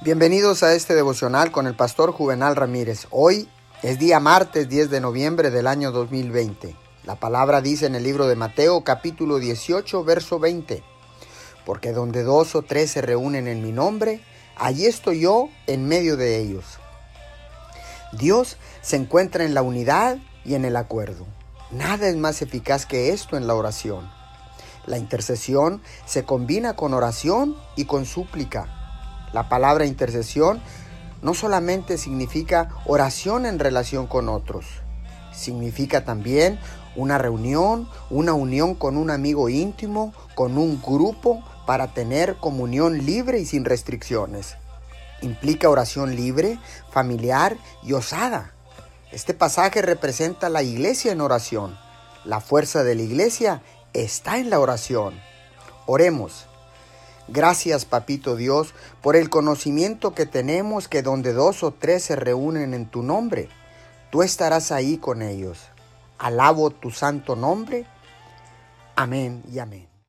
Bienvenidos a este devocional con el pastor Juvenal Ramírez. Hoy es día martes 10 de noviembre del año 2020. La palabra dice en el libro de Mateo capítulo 18 verso 20. Porque donde dos o tres se reúnen en mi nombre, allí estoy yo en medio de ellos. Dios se encuentra en la unidad y en el acuerdo. Nada es más eficaz que esto en la oración. La intercesión se combina con oración y con súplica la palabra intercesión no solamente significa oración en relación con otros, significa también una reunión, una unión con un amigo íntimo, con un grupo para tener comunión libre y sin restricciones. Implica oración libre, familiar y osada. Este pasaje representa la iglesia en oración. La fuerza de la iglesia está en la oración. Oremos. Gracias, Papito Dios, por el conocimiento que tenemos que donde dos o tres se reúnen en tu nombre, tú estarás ahí con ellos. Alabo tu santo nombre. Amén y amén.